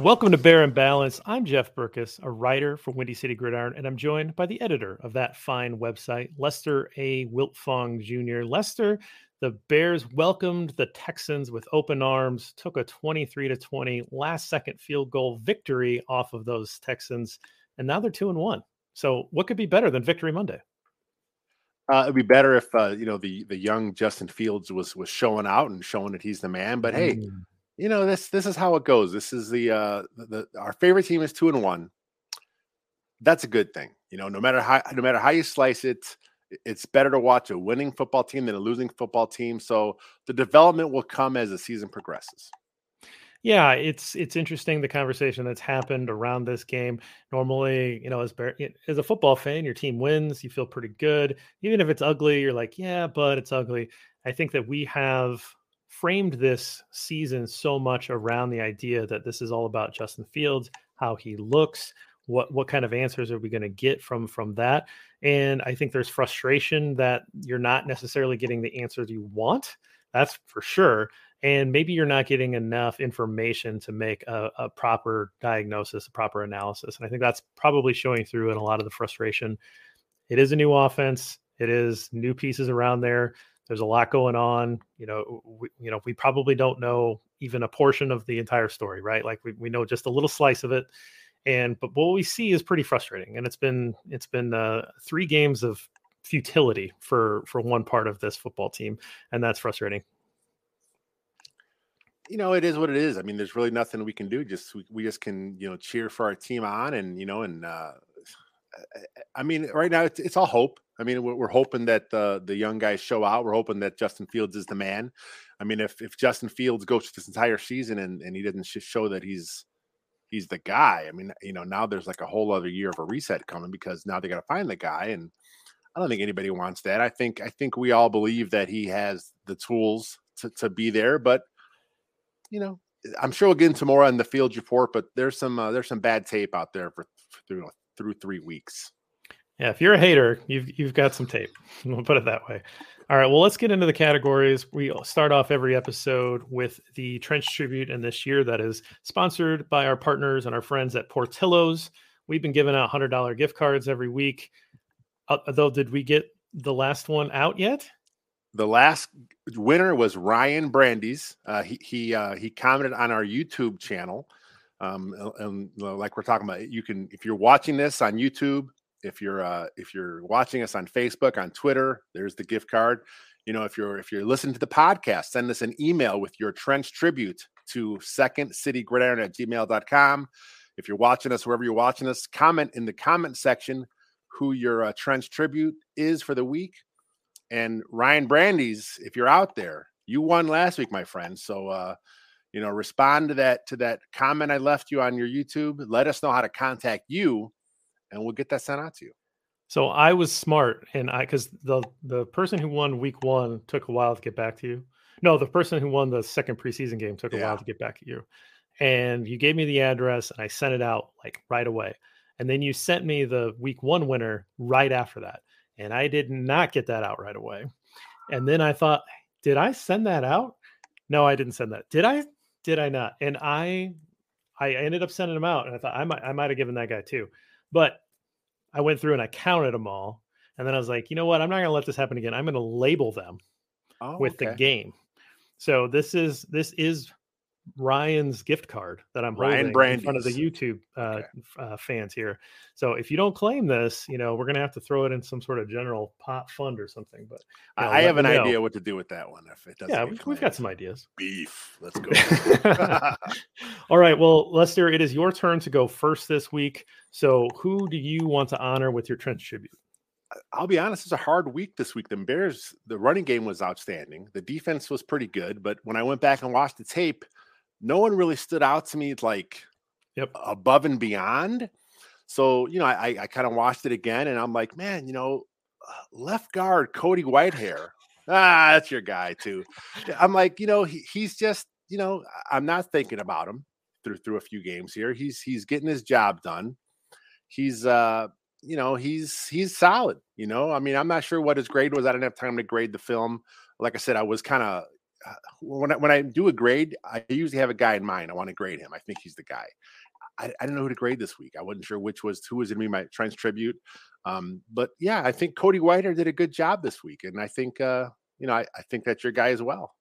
Welcome to Bear and Balance. I'm Jeff Berckes, a writer for Windy City Gridiron, and I'm joined by the editor of that fine website, Lester A. Wiltfong Jr. Lester, the Bears welcomed the Texans with open arms, took a 23 to 20 last second field goal victory off of those Texans, and now they're two and one. So, what could be better than Victory Monday? Uh, it'd be better if uh, you know the the young Justin Fields was was showing out and showing that he's the man. But hey, Mm. You know this this is how it goes. This is the uh the, the our favorite team is two and one. That's a good thing. You know, no matter how no matter how you slice it, it's better to watch a winning football team than a losing football team. So the development will come as the season progresses. Yeah, it's it's interesting the conversation that's happened around this game. Normally, you know, as as a football fan, your team wins, you feel pretty good. Even if it's ugly, you're like, yeah, but it's ugly. I think that we have framed this season so much around the idea that this is all about Justin Fields, how he looks, what what kind of answers are we going to get from from that? And I think there's frustration that you're not necessarily getting the answers you want. That's for sure and maybe you're not getting enough information to make a, a, proper diagnosis, a proper analysis. And I think that's probably showing through in a lot of the frustration. It is a new offense. It is new pieces around there. There's a lot going on. You know, we, you know, we probably don't know even a portion of the entire story, right? Like we, we know just a little slice of it. And but what we see is pretty frustrating. And it's been it's been uh, three games of futility for for one part of this football team, and that's frustrating you know, it is what it is. I mean, there's really nothing we can do. Just we, we just can, you know, cheer for our team on, and you know, and uh, I mean, right now it's, it's all hope. I mean, we're, we're hoping that the the young guys show out. We're hoping that Justin Fields is the man. I mean, if if Justin Fields goes this entire season and and he doesn't show that he's he's the guy, I mean, you know, now there's like a whole other year of a reset coming because now they got to find the guy, and I don't think anybody wants that. I think I think we all believe that he has the tools to to be there, but you know, I'm sure we'll get into more on the field report, but there's some uh, there's some bad tape out there for, for through through three weeks. Yeah, if you're a hater, you've you've got some tape. We'll put it that way. All right, well, let's get into the categories. We start off every episode with the Trench Tribute, and this year that is sponsored by our partners and our friends at Portillo's. We've been giving out hundred dollar gift cards every week. Uh, though, did we get the last one out yet? The last winner was Ryan Brandy's. Uh, he he uh, he commented on our YouTube channel, um, and like we're talking about, you can if you're watching this on YouTube, if you're uh, if you're watching us on Facebook, on Twitter, there's the gift card. You know, if you're if you're listening to the podcast, send us an email with your trench tribute to second city gridiron at gmail.com. If you're watching us wherever you're watching us, comment in the comment section who your uh, trench tribute is for the week. And Ryan Brandy's, if you're out there, you won last week, my friend. So uh, you know, respond to that to that comment I left you on your YouTube. Let us know how to contact you, and we'll get that sent out to you. So I was smart, and I because the the person who won week one took a while to get back to you. No, the person who won the second preseason game took a Yeah. while to get back at you. And you gave me the address, and I sent it out like right away. And then you sent me the week one winner right after that, and I did not get that out right away. And then I thought, did I send that out? No, I didn't send that. Did I? Did I not? And I, I ended up sending them out, and I thought I might, I might have given that guy too, but I went through and I counted them all, and then I was like, you know what? I'm not going to let this happen again. I'm going to label them Oh, with the game. So this is this is Ryan's gift card that I'm Ryan holding in front of the YouTube uh, okay. uh, fans here. So if you don't claim this, you know we're gonna have to throw it in some sort of general pot fund or something. But you know, I have an know. idea what to do with that one if it doesn't. Yeah, we've, we've got some ideas. Beef. Let's go. All right. Well, Lester, it is your turn to go first this week. So who do you want to honor with your trench tribute? I'll be honest, it's a hard week this week. The Bears, the running game was outstanding. The defense was pretty good, but when I went back and watched the tape, no one really stood out to me like yep. above and beyond. So, you know, I, I kind of watched it again and I'm like, man, you know, left guard Cody Whitehair. ah, that's your guy too. I'm like, you know, he, he's just, you know, I'm not thinking about him through through a few games here. He's he's getting his job done. He's uh you know, he's he's solid. You know, I mean, I'm not sure what his grade was. I didn't have time to grade the film. Like I said, I was kind of when I, when I do a grade, I usually have a guy in mind. I want to grade him. I think he's the guy. I, I didn't know who to grade this week. I wasn't sure which was who was going to be my trench tribute. Um, but yeah, I think Cody Whitehair did a good job this week, and I think uh, you know I, I think that's your guy as well.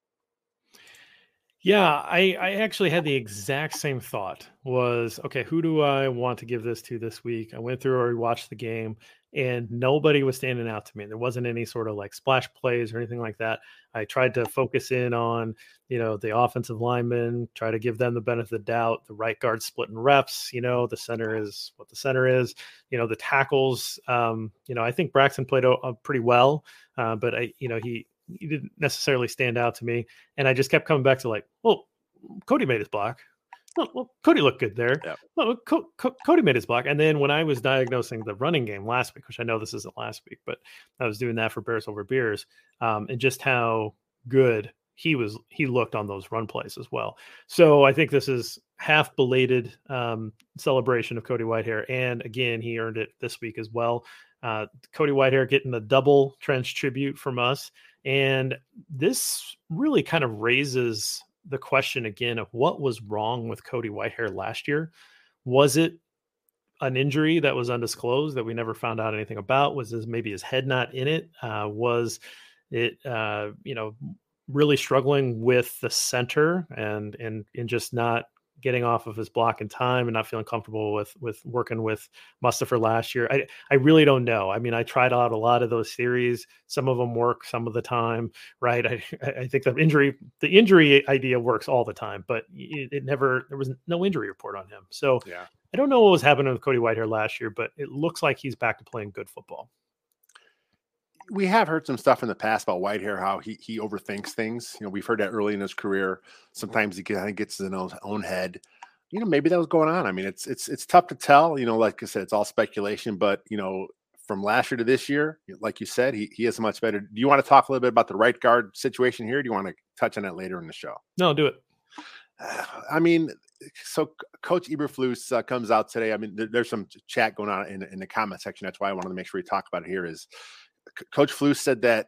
Yeah, I, I actually had the exact same thought. Was okay, who do I want to give this to this week? I went through or watched the game, and nobody was standing out to me. There wasn't any sort of like splash plays or anything like that. I tried to focus in on, you know, the offensive linemen, try to give them the benefit of the doubt. The right guard splitting reps, you know, the center is what the center is. You know, the tackles. Um, you know, I think Braxton played uh, pretty well, uh, but I, you know, he he didn't necessarily stand out to me. And I just kept coming back to like, well, Cody made his block. Well, well Cody looked good there. Yeah. Well, Co- Co- Cody made his block. And then when I was diagnosing the running game last week, which I know this isn't last week, but I was doing that for Bears over Beers, um, and just how good he was, he looked on those run plays as well. So I think this is half belated um, celebration of Cody Whitehair, and again, he earned it this week as well. Uh, Cody Whitehair getting the double trench tribute from us. And this really kind of raises the question again of what was wrong with Cody Whitehair last year. Was it an injury that was undisclosed that we never found out anything about? Was maybe his head not in it? Uh, was it uh, you know really struggling with the center and and and just not getting off of his block in time and not feeling comfortable with with working with Mustipher last year. I I really don't know. I mean, I tried out a lot of those theories. Some of them work some of the time, right? I I think the injury the injury idea works all the time, but it, it never there was no injury report on him. So yeah. I don't know what was happening with Cody Whitehair last year, but it looks like he's back to playing good football we have heard some stuff in the past about Whitehair, how he he overthinks things. You know, we've heard that early in his career. Sometimes he kind of gets in his own head. You know, maybe that was going on. I mean, it's it's it's tough to tell. You know, like I said, it's all speculation. But you know, from last year to this year, like you said, he he is much better. Do you want to talk a little bit about the right guard situation here? do you want to touch on that later in the show? No, do it. I mean, so Coach Eberflus uh, comes out today. I mean, there, there's some chat going on in, in the comment section. That's why I wanted to make sure we talk about it here. Is Coach Flus said that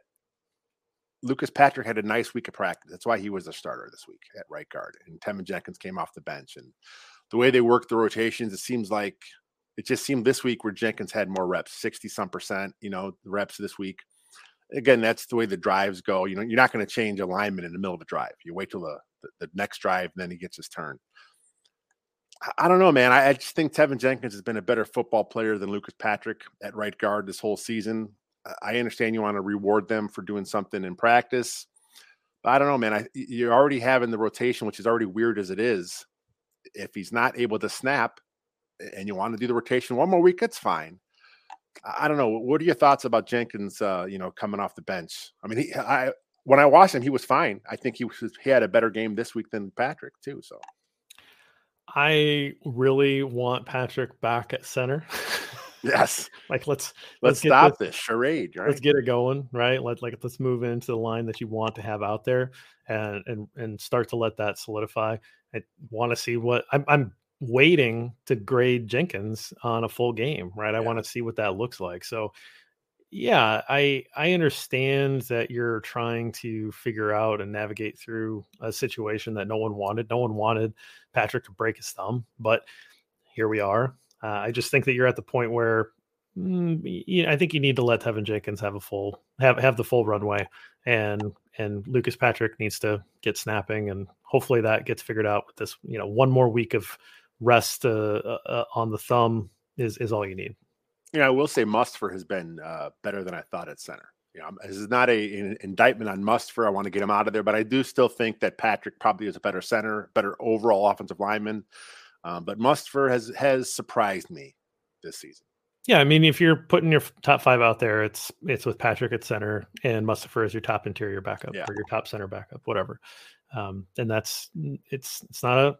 Lucas Patrick had a nice week of practice. That's why he was a starter this week at right guard. And Teven Jenkins came off the bench. And the way they worked the rotations, it seems like it just seemed this week where Jenkins had more reps, 60 some percent, you know, reps this week. Again, that's the way the drives go. You know, you're not going to change alignment in the middle of a drive. You wait till the, the, the next drive, and then he gets his turn. I don't know, man. I, I just think Teven Jenkins has been a better football player than Lucas Patrick at right guard this whole season. I understand you want to reward them for doing something in practice. But I don't know, man. I, you're already having the rotation, which is already weird as it is. If he's not able to snap and you want to do the rotation one more week, that's fine. I don't know. What are your thoughts about Jenkins? Uh, you know, coming off the bench. I mean, he, I when I watched him, he was fine. I think he was he had a better game this week than Patrick too. So, I really want Patrick back at center. Yes. like let's let's, let's stop this, this, charade, right? Let's get it going, right? Let like let's move into the line that you want to have out there and and and start to let that solidify. I want to see what I'm I'm waiting to grade Jenkins on a full game, right? Yeah. I want to see what that looks like. So yeah, I I understand that you're trying to figure out and navigate through a situation that no one wanted. No one wanted Patrick to break his thumb, but here we are. Uh, I just think that you're at the point where mm, I think you need to let Teven Jenkins have a full have have the full runway, and and Lucas Patrick needs to get snapping, and hopefully that gets figured out with this. You know, one more week of rest uh, uh, uh on the thumb is is all you need. Yeah, I will say Mustipher has been uh, better than I thought at center. You know, this is not a, an indictment on Mustipher. I want to get him out of there, but I do still think that Patrick probably is a better center, better overall offensive lineman. Um, but Mustipher has has surprised me this season. Yeah, I mean, if you're putting your top five out there, it's it's with Patrick at center and Mustipher as your top interior backup yeah. or your top center backup, whatever. Um, and that's it's it's not a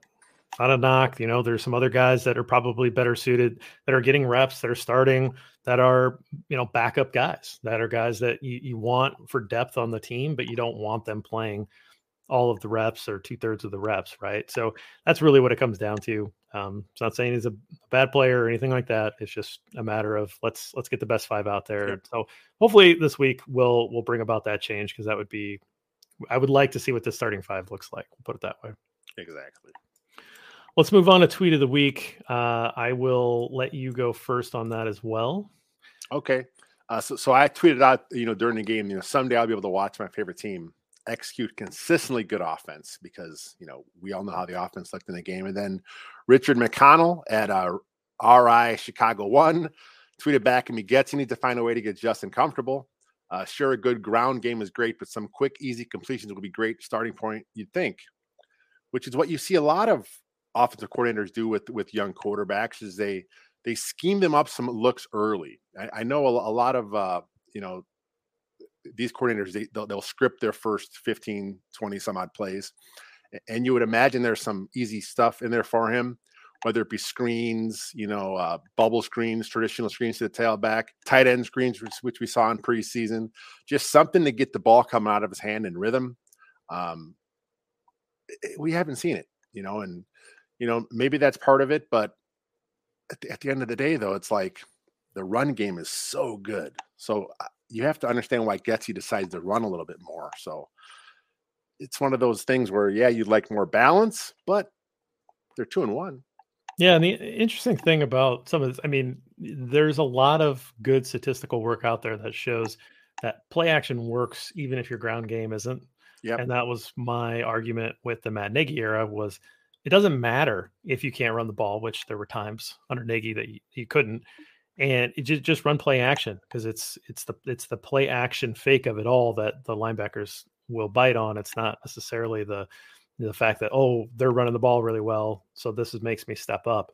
not a knock. You know, there's some other guys that are probably better suited that are getting reps, that are starting, that are you know backup guys, that are guys that you, you want for depth on the team, but you don't want them playing all of the reps or two thirds of the reps, right? So that's really what it comes down to. Um, it's not saying he's a bad player or anything like that. It's just a matter of let's let's get the best five out there. Sure. So hopefully this week will will bring about that change because that would be I would like to see what the starting five looks like. We'll put it that way. Exactly. Let's move on to tweet of the week. Uh, I will let you go first on that as well. Okay. Uh, so, so I tweeted out, you know, during the game, you know, someday I'll be able to watch my favorite team execute consistently good offense because you know we all know how the offense looked in the game. And then Richard McConnell at uh, RI Chicago One tweeted back at me: "Gets you need to find a way to get Justin comfortable. Uh, sure, a good ground game is great, but some quick, easy completions would be great starting point. You'd think, which is what you see a lot of offensive coordinators do with with young quarterbacks is they they scheme them up some looks early. I, I know a, a, lot of uh, you know these coordinators they, they'll, they'll script their first 15 20 some odd plays and you would imagine there's some easy stuff in there for him whether it be screens you know uh, bubble screens traditional screens to the tailback tight end screens which, which, we saw in preseason just something to get the ball coming out of his hand in rhythm. Um, we haven't seen it you know and you know maybe that's part of it but at the, at the end of the day though it's like the run game is so good. So you have to understand why Getsy decides to run a little bit more. So it's one of those things where, yeah, you'd like more balance, but they're two and one. Yeah, and the interesting thing about some of this, I mean, there's a lot of good statistical work out there that shows that play action works even if your ground game isn't. Yeah. And that was my argument with the Matt Nagy era was it doesn't matter if you can't run the ball, which there were times under Nagy that you, you couldn't and just just run play action because it's it's the it's the play action fake of it all that the linebackers will bite on. It's not necessarily the the fact that oh they're running the ball really well, so this is, makes me step up.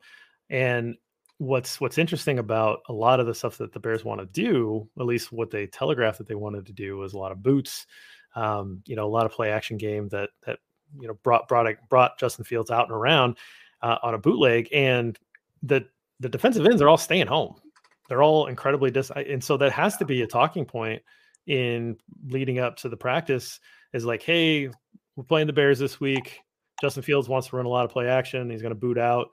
And what's what's interesting about a lot of the stuff that the Bears want to do, at least what they telegraphed that they wanted to do, was a lot of boots, um, you know, a lot of play action game that that you know brought brought brought Justin Fields out and around uh, on a bootleg, and the the defensive ends are all staying home they're all incredibly dis and so that has to be a talking point in leading up to the practice is like hey we're playing the bears this week. Justin fields wants to run a lot of play action. He's going to boot out.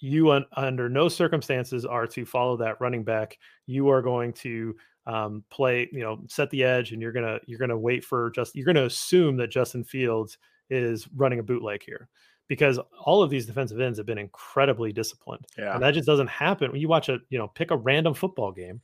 You un- under no circumstances are to follow that running back. You are going to um, play you know set the edge and you're gonna you're gonna wait for just you're gonna assume that justin fields is running a bootleg here because all of these defensive ends have been incredibly disciplined. Yeah. And that just doesn't happen. When you watch a, you know, pick a random football game,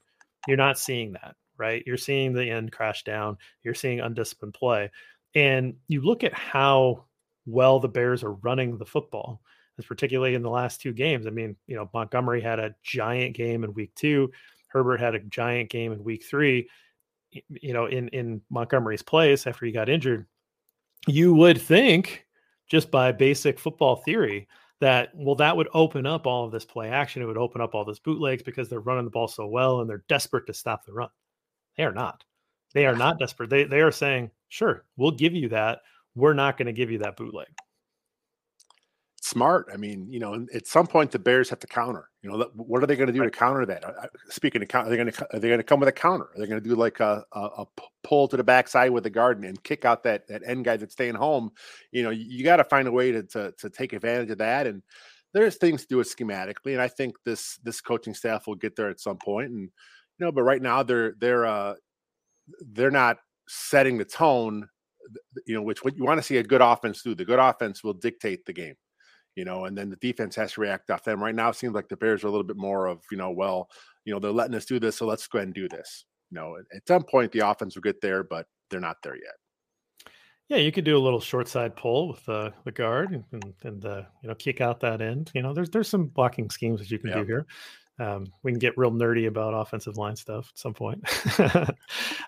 you're not seeing that, right? You're seeing the end crash down, you're seeing undisciplined play. And you look at how well the Bears are running the football, particularly in the last two games. I mean, you know, Montgomery had a giant game in week two, Herbert had a giant game in week three. You know, in in Montgomery's place after he got injured, you would think just by basic football theory that well that would open up all of this play action it would open up all this bootlegs because they're running the ball so well and they're desperate to stop the run. They are not. They are not desperate. They, they are saying sure we'll give you that. We're not going to give you that bootleg. Smart. I mean, you know, at some point the Bears have to counter. You know, what are they going to do to counter that? Speaking of counter, are they going to are they going to come with a counter? Are they going to do like a, a, a, pull to the backside with the garden and kick out that that end guy that's staying home? You know, you, you got to find a way to, to to take advantage of that. And there's things to do it schematically, and I think this this coaching staff will get there at some point. And you know, but right now they're they're uh they're not setting the tone you know, which what you want to see a good offense do. The good offense will dictate the game you know, and then the defense has to react off them. Right now, it seems like the Bears are a little bit more of, you know, well, you know, they're letting us do this, so let's go ahead and do this. You know, at some point the offense will get there, but they're not there yet. Yeah, you could do a little short side pull with uh, the guard and, and uh, you know kick out that end. You know, there's there's some blocking schemes that you can do here. Um, we can get real nerdy about offensive line stuff at some point.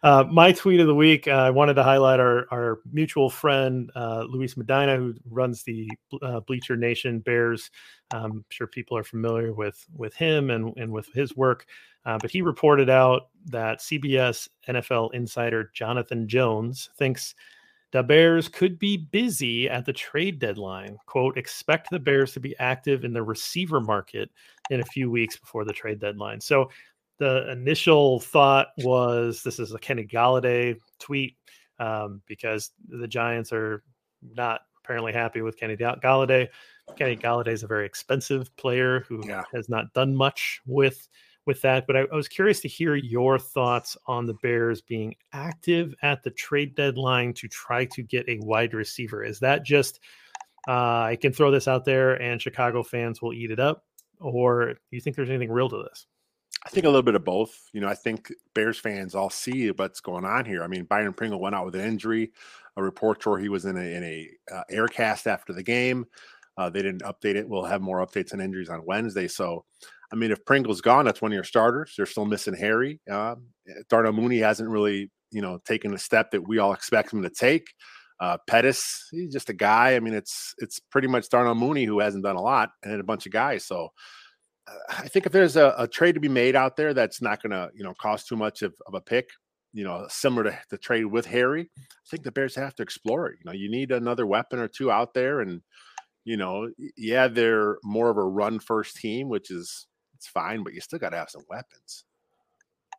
uh, my tweet of the week, uh, I wanted to highlight our, our mutual friend, uh, Luis Medina, who runs the uh, Bleacher Nation Bears. I'm um, sure people are familiar with, with him and, and with his work. Uh, but he reported out that CBS NFL insider Jonathan Jones thinks the Bears could be busy at the trade deadline. Quote, expect the Bears to be active in the receiver market in a few weeks before the trade deadline. So the initial thought was this is a Kenny Golladay tweet um, because the Giants are not apparently happy with Kenny Golladay. Kenny Golladay is a very expensive player who yeah. has not done much with with that. But I, I, was curious to hear your thoughts on the Bears being active at the trade deadline to try to get a wide receiver. Is that just uh, I can throw this out there and Chicago fans will eat it up, or do you think there's anything real to this? I think a little bit of both. You know, I think Bears fans all see what's going on here. I mean, Byron Pringle went out with an injury. A report where he was in a in a uh, air cast after the game. Uh, they didn't update it. We'll have more updates on injuries on Wednesday. So I mean, if Pringle's gone, that's one of your starters. They're still missing Harry. Um, Darnell Mooney hasn't really, you know, taken the step that we all expect him to take. Uh, Pettis, he's just a guy. I mean, it's it's pretty much Darnell Mooney who hasn't done a lot, and a bunch of guys. So uh, I think if there's a, a, trade to be made out there that's not going to, you know, cost too much of, of a pick, you know, similar to the trade with Harry, I think the Bears have to explore it. You know, you need another weapon or two out there, and you know, yeah, they're more of a run first team, which is it's fine, but you still got to have some weapons.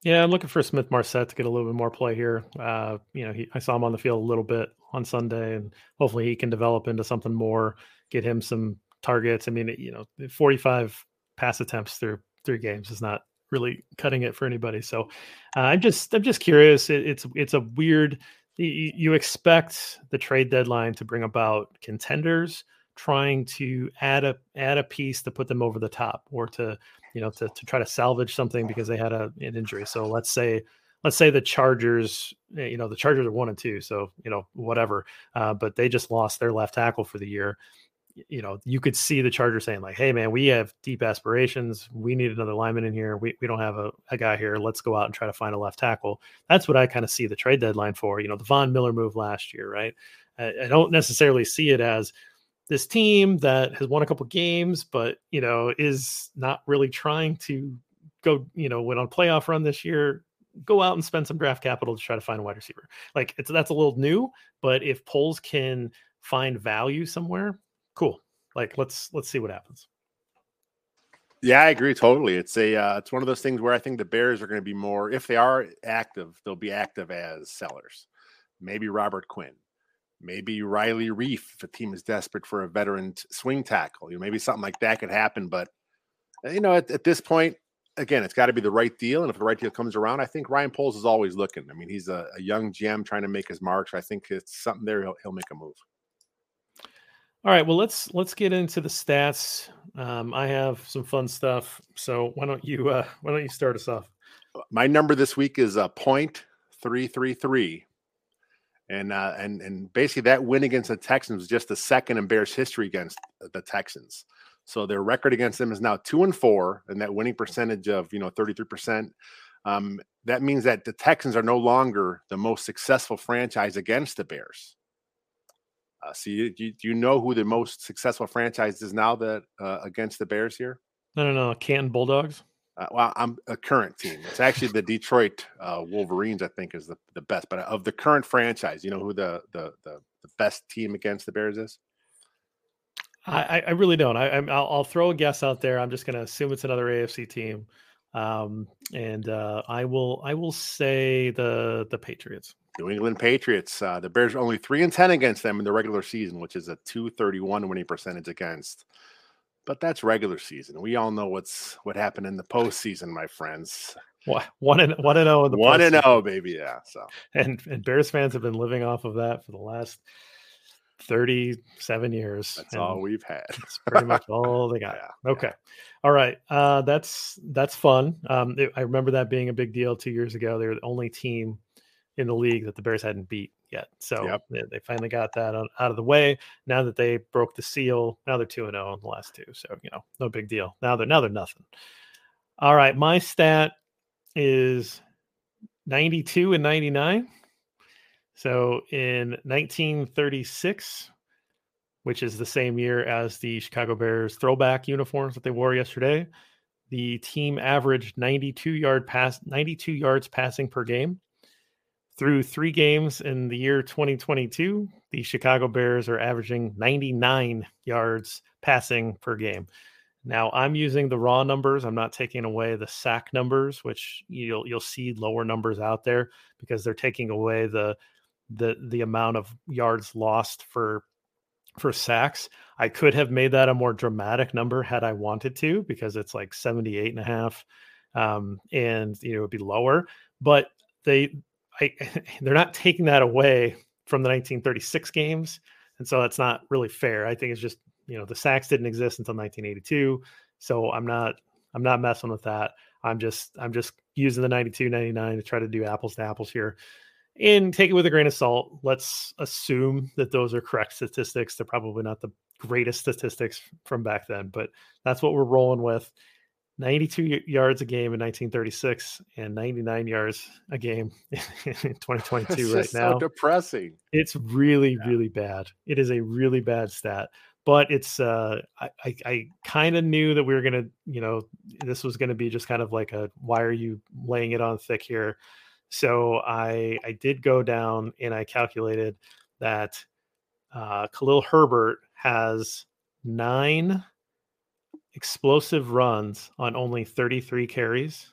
Yeah, I'm looking for Smith Marsette to get a little bit more play here. Uh, you know, he, I saw him on the field a little bit on Sunday, and hopefully he can develop into something more. Get him some targets. I mean, you know, 45 pass attempts through three games is not really cutting it for anybody. So uh, I'm just I'm just curious. It, it's it's a weird. You, you expect the trade deadline to bring about contenders trying to add a add a piece to put them over the top or to you know to, to try to salvage something because they had a, an injury. So let's say let's say the chargers eh, you know the chargers are one and two so you know whatever uh, but they just lost their left tackle for the year. You know you could see the chargers saying like hey man we have deep aspirations. We need another lineman in here. We, we don't have a, a guy here. Let's go out and try to find a left tackle. That's what i kind of see the trade deadline for you know the von miller move last year right? I, I don't necessarily see it as this team that has won a couple games, but you know is not really trying to go. You know, went on playoff run this year. Go out and spend some draft capital to try to find a wide receiver. Like it's that's a little new, but if Poles can find value somewhere, cool. Like let's let's see what happens. Yeah, I agree totally. It's a uh, it's one of those things where I think the Bears are going to be more if they are active, they'll be active as sellers. Maybe Robert Quinn, maybe Riley Reiff if a team is desperate for a veteran swing tackle. You know, maybe something like that could happen. But uh, you know, at, at this point, again, it's got to be the right deal. And if the right deal comes around, I think Ryan Poles is always looking. I mean, he's a, a young GM trying to make his marks. I think it's something there. He'll, he'll make a move. All right. Well, let's let's get into the stats. Um, I have some fun stuff. So why don't you uh, why don't you start us off? My number this week is a point three three three and uh, and and basically that win against the Texans was just the second in Bears history against the Texans. So their record against them is now two and four, and that winning percentage of you know thirty three percent. Um, that means that the Texans are no longer the most successful franchise against the Bears. Uh, so you, you, do you know who the most successful franchise is now that uh, against the Bears here? No, no, no, Canton Bulldogs. Uh, well, I'm a current team. It's actually the Detroit uh, Wolverines. I think is the, the best. But of the current franchise, you know who the the the, the best team against the Bears is? I, I really don't. I, will I'll throw a guess out there. I'm just going to assume it's another AFC team, um, and uh, I will I will say the the Patriots. New England Patriots. Uh, the Bears are only three and ten against them in the regular season, which is a 231 winning percentage against but that's regular season. We all know what's what happened in the postseason, my friends. One and one and zero oh in the one and zero, oh, baby. Yeah. So and and Bears fans have been living off of that for the last 37 years. That's all we've had. That's pretty much all they got. Yeah, okay. All right. Uh, that's that's fun. Um, it- I remember that being a big deal two years ago. They were the only team in the league that the Bears hadn't beat yet. So Yep. they, they finally got that on, out of the way. Now that they broke the seal, now they're two and oh zero in the last two. So you know, no big deal. Now they're now they're nothing. All right, my stat is 92 and 99. So in 1936, which is the same year as the Chicago Bears throwback uniforms that they wore yesterday, the team averaged 92 yard pass 92 yards passing per game. Through three games in the year 2022, the Chicago Bears are averaging 99 yards passing per game. Now I'm using the raw numbers. I'm not taking away the sack numbers, which you'll you'll see lower numbers out there because they're taking away the the the amount of yards lost for for sacks. I could have made that a more dramatic number had I wanted to because it's like 78 and a half um and you know it would be lower, but they I they're not taking that away from the 1936 games and so that's not really fair. I think it's just you know the sacks didn't exist until 1982 so i'm not i'm not messing with that. I'm just i'm just using the 92 99 to try to do apples to apples here. And take it with a grain of salt let's assume that those are correct statistics. They're probably not the greatest statistics from back then but that's what we're rolling with 92 yards a game in 1936 and 99 yards a game in 2022 It's right just now so depressing. it's really, Yeah. really bad. It is a really bad stat. But it's uh I I, I kind of knew that we were gonna, you know, this was gonna be just kind of like a why are you laying it on thick here? So I I did go down and I calculated that uh Khalil Herbert has nine explosive runs on only 33 carries.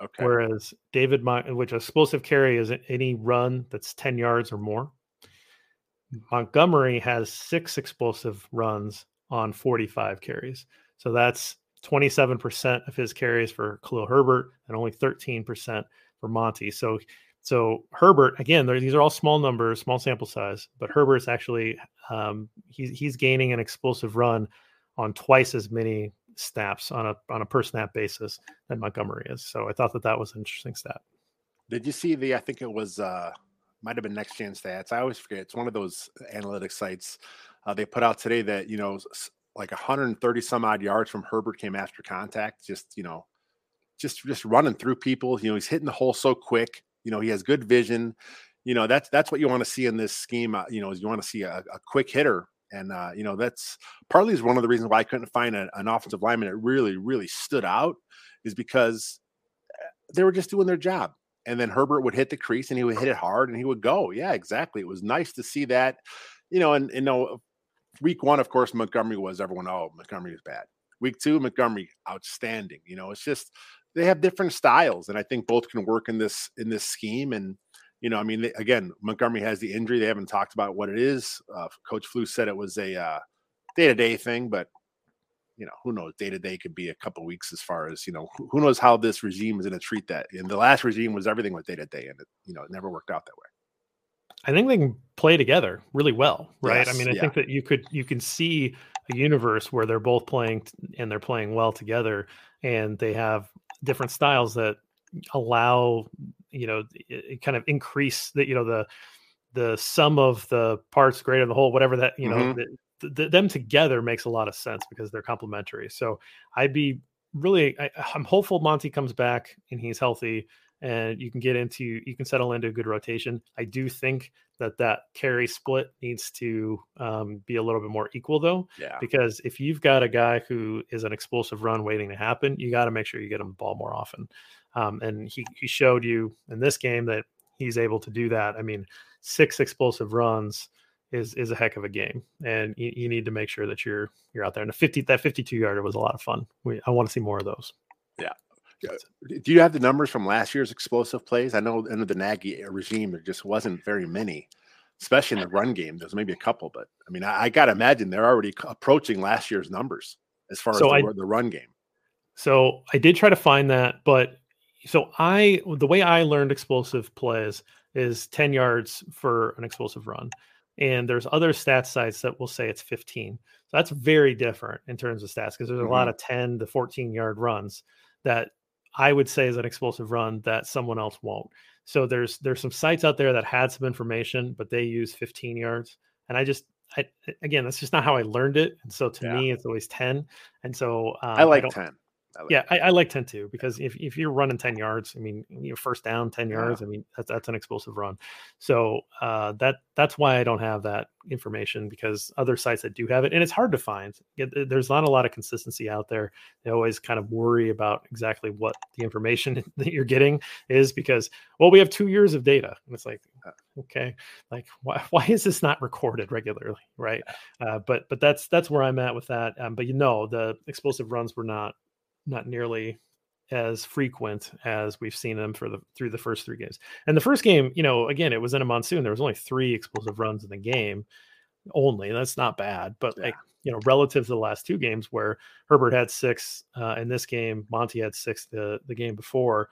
Okay. Whereas David, Mon- which explosive carry is any run that's 10 yards or more. Montgomery has six explosive runs on 45 carries. So that's 27% of his carries for Khalil Herbert and only 13% for Monty. So so Herbert again, these are all small numbers, small sample size, but Herbert's actually um, he's he's gaining an explosive run on twice as many snaps on a on a per snap basis than Montgomery is. So I thought that that was an interesting stat. Did you see the? I think it was uh might have been Next Gen Stats. I always forget. It's one of those analytics sites. Uh, they put out today that you know like 130 some odd yards from Herbert came after contact. Just you know, just just running through people. You know, he's hitting the hole so quick. You know, he has good vision. You know, that's that's what you want to see in this scheme. Uh, you know, is you want to see a, a quick hitter. And uh, you know that's partly is one of the reasons why I couldn't find a, an offensive lineman that really, really stood out, is because eh, they were just doing their job and then Herbert would hit the crease and he would hit it hard and he would go. Yeah, exactly. It was nice to see that, you know, and you know, week one, of course, Montgomery was everyone, oh, Montgomery was bad. Week two, Montgomery outstanding. You know, it's just they have different styles, and I think both can work in this in this scheme. And you know, I mean, they, again, Montgomery has the injury. They haven't talked about what it is. Uh, Coach Flu said it was a day to day thing, but you know, who knows? Day to day could be a couple weeks as far as you know. Who, who knows how this regime is going to treat that? And the last regime was everything with day to day, and it you know it never worked out that way. I think they can play together really well, right? I mean, I yeah. think that you could you can see a universe where they're both playing t- and they're playing well together, and they have different styles that allow you know kind of increase the you know the the sum of the parts greater than the whole, whatever that you know Mhm. the, the, them together makes a lot of sense because they're complementary. So I'd be really I, I'm hopeful Monty comes back and he's healthy and you can get into you can settle into a good rotation. I do think that that carry split needs to um, be a little bit more equal though, Yeah, because if you've got a guy who is an explosive run waiting to happen, you got to make sure you get him the ball more often. Um, and he he showed you in this game that he's able to do that. I mean, six explosive runs is is a heck of a game, and you, you need to make sure that you're you're out there. And the fifty that fifty two yarder was a lot of fun. We, I want to see more of those. Yeah. Do you have the numbers from last year's explosive plays? I know under the Nagy regime, there just wasn't very many, especially in the run game. There's maybe a couple, but I mean, I, I got to imagine they're already approaching last year's numbers as far So as the, I- the run game. So I did try to find that, but so I the way I learned explosive plays is 10 yards for an explosive run. and there's other stats sites that will say it's 15. So that's very different in terms of stats because there's mm-hmm. a lot of 10 to 14 yard runs that I would say is an explosive run that someone else won't. So there's there's some sites out there that had some information, but they use 15 yards, and I just I, again that's just not how I learned it, and so to yeah. me it's always 10. And so um, I like I 10. I like yeah, I, I, like 10 too because if, if you're running 10 yards, I mean, you know, first down 10 yards, yeah. I mean, that's, that's an explosive run. So uh, that that's why I don't have that information because other sites that do have it, and it's hard to find. There's not a lot of consistency out there. They always kind of worry about exactly what the information that you're getting is because, well, we have two years of data. And it's like, okay, like why, why is this not recorded regularly? Right. Uh, but but that's that's where I'm at with that. Um, but you know, the explosive runs were not not nearly as frequent as we've seen them for the through the first three games. And the first game, you know, again, it was in a monsoon. There was only three explosive runs in the game. Only that's not bad, but yeah. like you know, relative to the last two games where Herbert had six uh, in this game, Monty had six the the game before.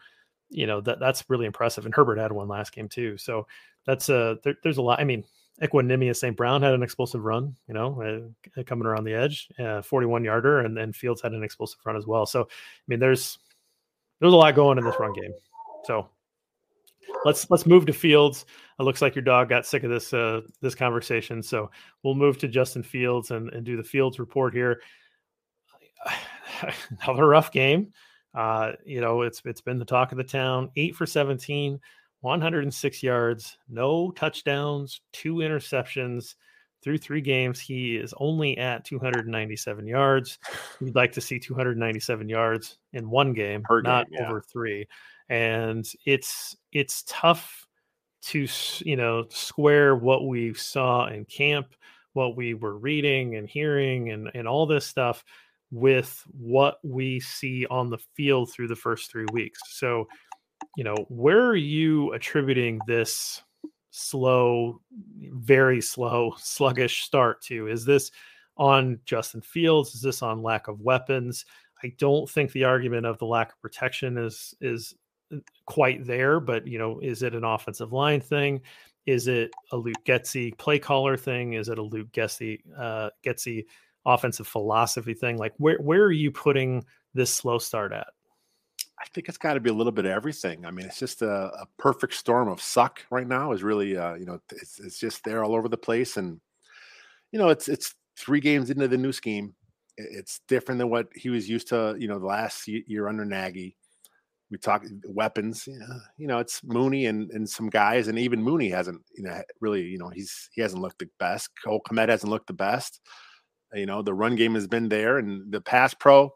You know that that's really impressive, and Herbert had one last game too. So that's a there, there's a lot. I mean, Equanimeous St. Brown had an explosive run, you know, uh, coming around the edge, uh, 41 yarder, and then Fields had an explosive run as well. So, I mean, there's there's a lot going in this run game. So let's let's move to Fields. It looks like your dog got sick of this uh, this conversation, so we'll move to Justin Fields and, and do the Fields report here. Another rough game. Uh, you know, it's it's been the talk of the town. Eight for 17, 106 yards, no touchdowns, two interceptions through three games. He is only at 297 yards. We'd like to see 297 yards in one game, per not game, yeah. over three. And it's it's tough to you know square what we saw in camp, what we were reading and hearing, and and all this stuff with what we see on the field through the first three weeks. So you know, where are you attributing this slow, very slow, sluggish start to? Is this on Justin Fields? Is this on lack of weapons? I don't think the argument of the lack of protection is is uh, quite there, but you know, is it an offensive line thing? Is it a Luke Getsy play caller thing? Is it a Luke Getsy uh, Getsy offensive philosophy thing? Like, where where are you putting this slow start at? I think it's got to be a little bit of everything. I mean, it's just a, a perfect storm of suck right now. Is really, uh, you know, it's, it's just there all over the place, and you know, it's it's three games into the new scheme. It's different than what he was used to. You know, the last year under Nagy. We talk weapons. You know, it's Mooney and and some guys, and even Mooney hasn't, you know, really, you know, he's he hasn't looked the best. Cole Kmet hasn't looked the best. You know, the run game has been there, and the pass pro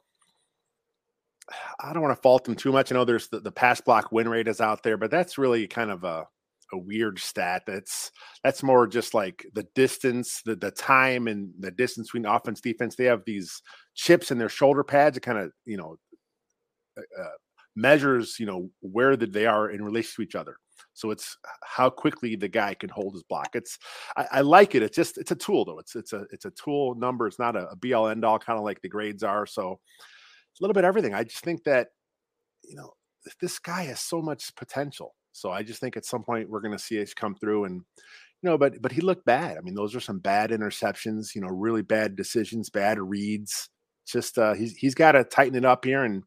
I don't want to fault them too much. I know there's the, the pass block win rate is out there, but that's really kind of a, a weird stat. That's that's more just like the distance, the the time, and the distance between offense defense. They have these chips in their shoulder pads. It kind of you know uh, uh, measures you know where that they are in relation to each other. So it's how quickly the guy can hold his block. It's I, I, like it. It's just it's a tool though. It's it's a it's a tool number. It's not a, a all end all kind of like the grades are. So a little bit everything. I just think that, you know, this guy has so much potential. So I just think at some point we're going to see it come through and, you know, but but he looked bad. I mean, those are some bad interceptions. You know, really bad decisions, bad reads. Just uh, he's he's got to tighten it up here, and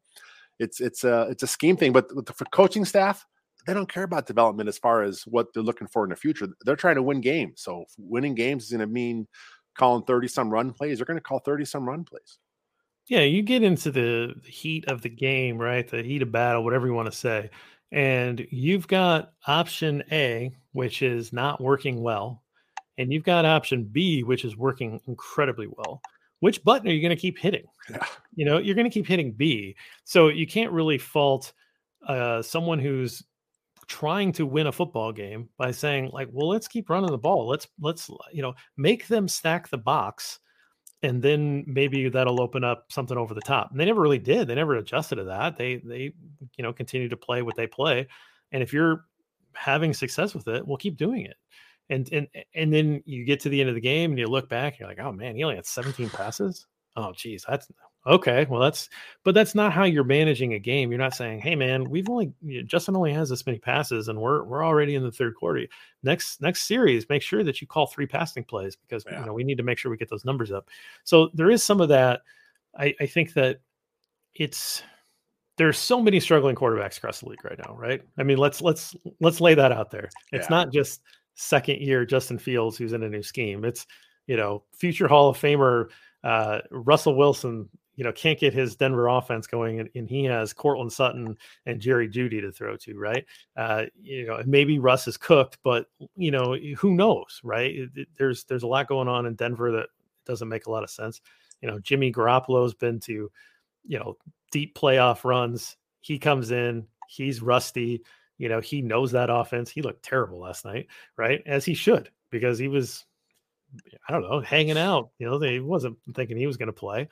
it's it's a it's a scheme thing. But for coaching staff, they don't care about development as far as what they're looking for in the future. They're trying to win games. So winning games is going to mean calling thirty some run plays. They're going to call thirty some run plays yeah, you get into the heat of the game, right? The heat of battle, whatever you want to say. And you've got option A, which is not working well. And you've got option B, which is working incredibly well. Which button are you going to keep hitting? Yeah. You know, you're going to keep hitting B. So you can't really fault uh, someone who's trying to win a football game by saying like, well, let's keep running the ball. Let's let's you know make them stack the box and then maybe that'll open up something over the top. And they never really did. They never adjusted to that. They they you know continue to play what they play. And if you're having success with it, we'll keep doing it. And and and then you get to the end of the game and you look back, you're like, oh man, he only had 17 passes. Oh geez, that's Okay, well that's but that's not how you're managing a game. You're not saying, "Hey man, we've only Justin only has this many passes and we're we're already in the third quarter. Next next series, make sure that you call three passing plays because yeah. you know we need to make sure we get those numbers up." So there is some of that. I, I think that it's there's so many struggling quarterbacks across the league right now, right? I mean, let's let's let's lay that out there. It's yeah. not just second year Justin Fields who's in a new scheme. It's you know future Hall of Famer uh, Russell Wilson you know can't get his Denver offense going, and, and, he has Courtland Sutton and Jerry Jeudy to throw to, right? Uh, you know, maybe Russ is cooked, but you know who knows, right? There's there's a lot going on in Denver that doesn't make a lot of sense. You know, Jimmy Garoppolo's been to you know deep playoff runs. He comes in, he's rusty. You know, he knows that offense. He looked terrible last night, right? As he should, because he was I don't know, hanging out. You know, they wasn't thinking he was going to play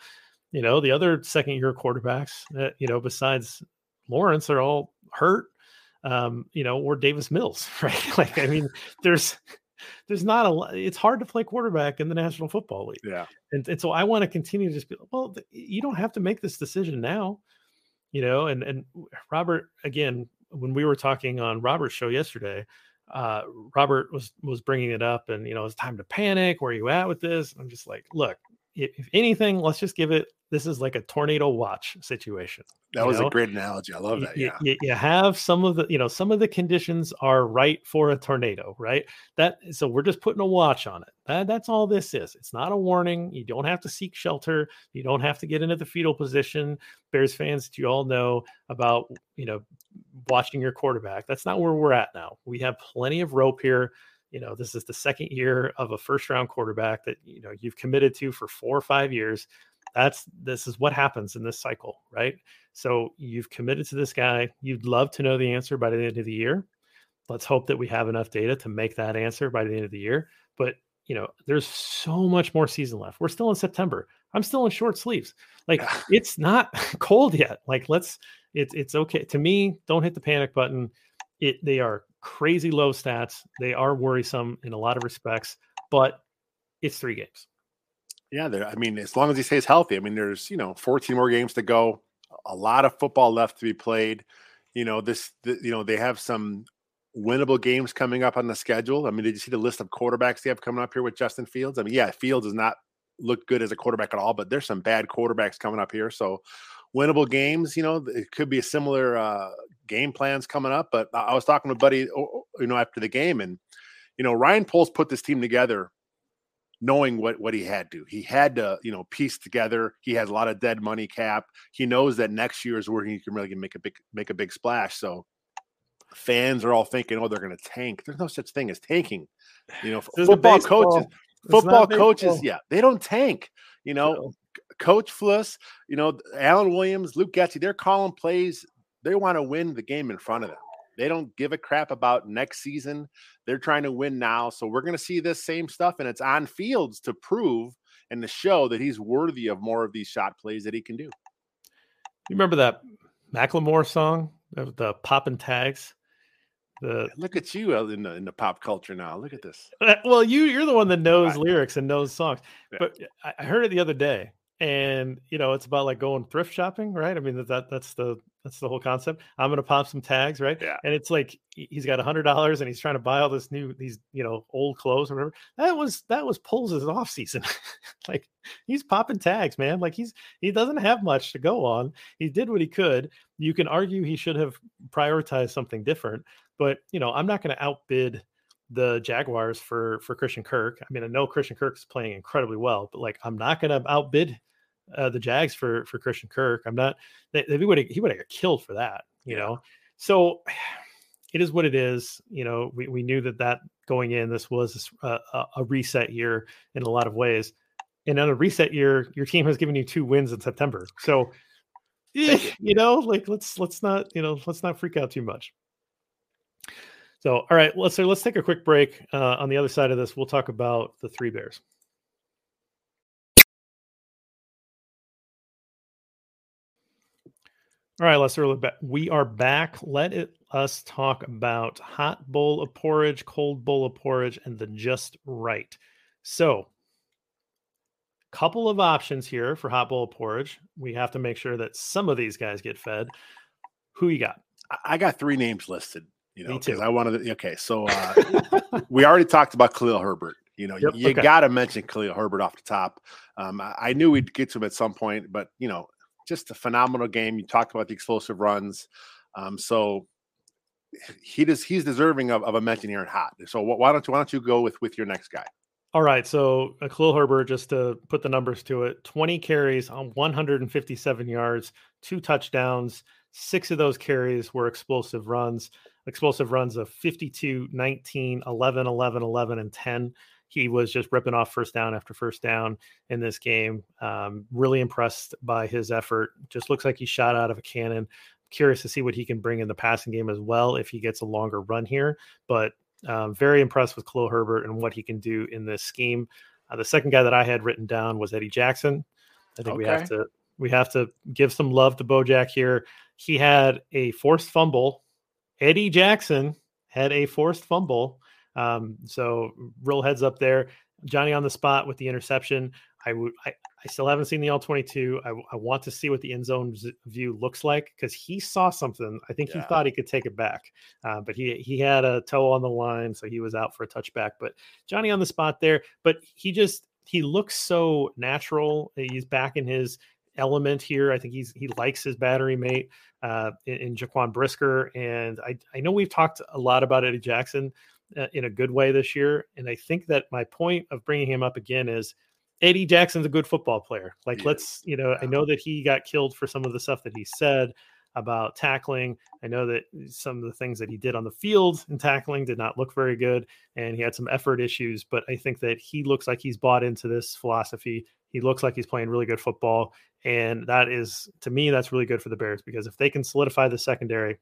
you know, the other second year quarterbacks, that, you know, besides Lawrence are all hurt, um, you know, or Davis Mills, right? like, I mean, there's, there's not a lot, it's hard to play quarterback in the National Football League. Yeah. And, and so I want to continue to just be, well, you don't have to make this decision now, you know, and, and Robert, again, when we were talking on Robert's show yesterday, uh, Robert was was bringing it up, and you know it's time to panic. Where are you at with this? I'm just like, look, if, if anything, let's just give it this is like a tornado watch situation. That was know? a great analogy. I love that. You, yeah. You, you, have some of the, you know, some of the conditions are right for a tornado, right? That so we're just putting a watch on it. That, that's all this is. It's not a warning. You don't have to seek shelter. You don't have to get into the fetal position. Bears fans, do you all know about, you know, watching your quarterback. That's not where we're at now. We have plenty of rope here. You know, this is the second year of a first round quarterback that, you know, you've committed to for four or five years that's this is what happens in this cycle, right? So you've committed to this guy. You'd love to know the answer by the end of the year. Let's hope that we have enough data to make that answer by the end of the year. But you know, there's so much more season left. We're still in September. I'm still in short sleeves. Like it's not cold yet. Like let's it's it's okay. To me, don't hit the panic button. It they are crazy low stats. They are worrisome in a lot of respects, but it's three games. Yeah. I mean, as long as he stays healthy. I mean, there's you know 14 more games to go. A lot of football left to be played. You know this. The, you know they have some winnable games coming up on the schedule. I mean, did you see the list of quarterbacks they have coming up here with Justin Fields? I mean, yeah, Fields does not look good as a quarterback at all, but there's some bad quarterbacks coming up here. So winnable games. You know, it could be a similar uh, game plans coming up. But I was talking to Buddy, you know, after the game, and you know, Ryan Poles put this team together knowing what what he had to. He had to, you know, piece together. He has a lot of dead money cap. He knows that next year is where he can really make a big make a big splash. So fans are all thinking, oh, they're going to tank. There's no such thing as tanking. You know, football coaches, football coaches, yeah, they don't tank. You know, no. Coach Flus, you know, Alan Williams, Luke Getsy, they're calling plays. They want to win the game in front of them. They don't give a crap about next season. They're trying to win now. So we're going to see this same stuff, and it's on Fields to prove and to show that he's worthy of more of these shot plays that he can do. You remember that Macklemore song, the, the popping tags? The, Look at you uh, in the, in the pop culture now. Look at this. Well, you you're the one that knows lyrics and knows songs. Yeah. But I heard it the other day, and you know it's about like going thrift shopping right? I mean that, that that's the that's the whole concept. I'm gonna pop some tags right? Yeah. And it's like he's got a hundred dollars and he's trying to buy all this new these you know old clothes or whatever. That was that was pulls his off season. Like he's popping tags man. Like he's he doesn't have much to go on. He did what he could. You can argue he should have prioritized something different but you know i'm not to outbid the Jaguars for for Christian Kirk. I mean, I know Christian Kirk is playing incredibly well, but like I'm not going to outbid uh, the Jags for for Christian Kirk. I'm not. They, they would he would have got killed for that, you know. So it is what it is. You know, we we knew that that going in, this was a, a reset year in a lot of ways. And on a reset year, your team has given you two wins in September. So, you know, like let's let's not you know let's not freak out too much. So, all right, let's so let's take a quick break. Uh, on the other side of this, we'll talk about the three bears. All right, Lester, we are back. Let it, us talk about hot bowl of porridge, cold bowl of porridge, and the just right. So, Couple of options here for hot bowl of porridge. We have to make sure that some of these guys get fed. Who you got? I got three names listed. You know, because I wanted to. Okay, so uh, we already talked about Khalil Herbert. You know, Yep, you okay. got to mention Khalil Herbert off the top. Um, I, I knew we'd get to him at some point, but you know, just a phenomenal game. You talked about the explosive runs. Um, so he does. He's deserving of, of a mention here in hot. So wh- why don't you why don't you go with with your next guy? All right. So uh, Khalil Herbert, just to put the numbers to it 20 carries on 157 yards, two touchdowns. Six of those carries were explosive runs, explosive runs of 52, 19, 11, 11, 11, and 10. He was just ripping off first down after first down in this game. Um, really impressed by his effort. Just looks like he shot out of a cannon. Curious to see what he can bring in the passing game as well if he gets a longer run here. But um, very impressed with Khalil Herbert and what he can do in this scheme. Uh, the second guy that I had written down was Eddie Jackson. I think we have to we have to give some love to Bojack here. He had a forced fumble. Eddie Jackson had a forced fumble. Um, so real heads up there. Johnny on the spot with the interception. I would I, I still haven't seen the all 22. I, I want to see what the end zone view looks like because he saw something. I think he thought he could take it back. Uh, but he he had a toe on the line, so he was out for a touchback. But Johnny on the spot there, but he just he looks so natural. He's back in his element here. I think he's he likes his battery mate uh, in, in Jaquan Brisker, and I I know we've talked a lot about Eddie Jackson uh, in a good way this year, and I think that my point of bringing him up again is. Eddie Jackson's a good football player. Like, He let's, you know, I know that he got killed for some of the stuff that he said, about tackling. I know that some of the things that he did on the field in tackling did not look very good, and he had some effort issues. But I think that he looks like he's bought into this philosophy. He looks like he's playing really good football, and that is to me that's really good for the Bears because if they can solidify the secondary,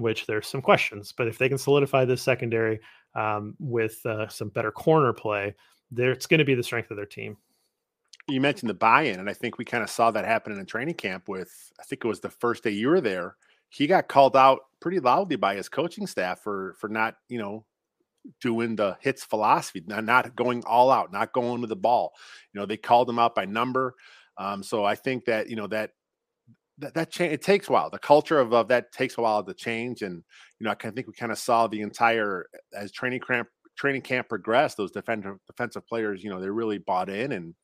which there's some questions, but if they can solidify this secondary um, with uh, some better corner play, there it's going to be the strength of their team. You mentioned the buy-in, and I think we kind of saw that happen in a training camp. With I think it was the first day you were there. He got called out pretty loudly by his coaching staff for for not you know doing the hits philosophy, not, not going all out, not going to the ball. You know, they called him out by number. Um, so I think that you know that that, that change it takes a while. The culture of, of that takes a while to change, and you know I kind of think we kind of saw the entire as training camp training camp progressed. Those defensive defensive players, you know, they really bought in, and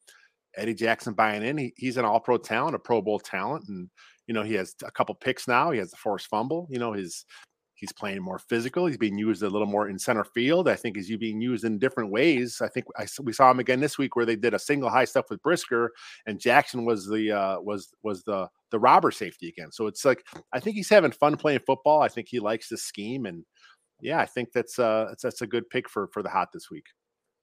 Eddie Jackson buying in. He, he's an All Pro talent, a Pro Bowl talent, and you know he has a couple picks now. He has the forced fumble. You know his he's playing more physical. He's being used a little more in center field. I think he's being used in different ways. I think I, we saw him again this week where they did a single high stuff with Brisker, and Jackson was the uh, was was the the robber safety again. So it's like I think he's having fun playing football. I think he likes the scheme, and yeah, I think that's uh that's, that's a good pick for for the hot this week.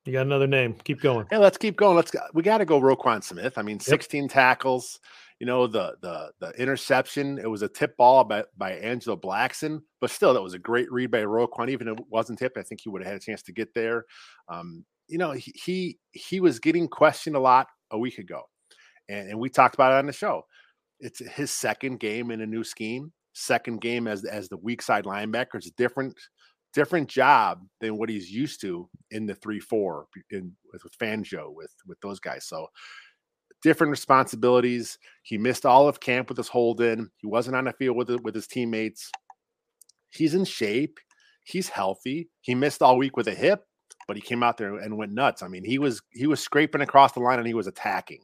You got another name. Keep going. Hey, let's keep going. Let's go. We got to go Roquan Smith. I mean, 16 tackles. You know, the the the interception. It was a tip ball by by Angelo Blackson, but still, that was a great read by Roquan. Even if it wasn't tipped, I think he would have had a chance to get there. Um, you know, he, he he was getting questioned a lot a week ago, and and we talked about it on the show. It's his second game in a new scheme. Second game as as the weak side linebacker. It's a different different job than what he's used to in the three four in with, with Fangio with with those guys. So different responsibilities. He missed all of camp with his hold in. He wasn't on the field with with his teammates. He's in shape. He's healthy. He missed all week with a hip, but he came out there and went nuts. I mean, he was he was scraping across the line and he was attacking,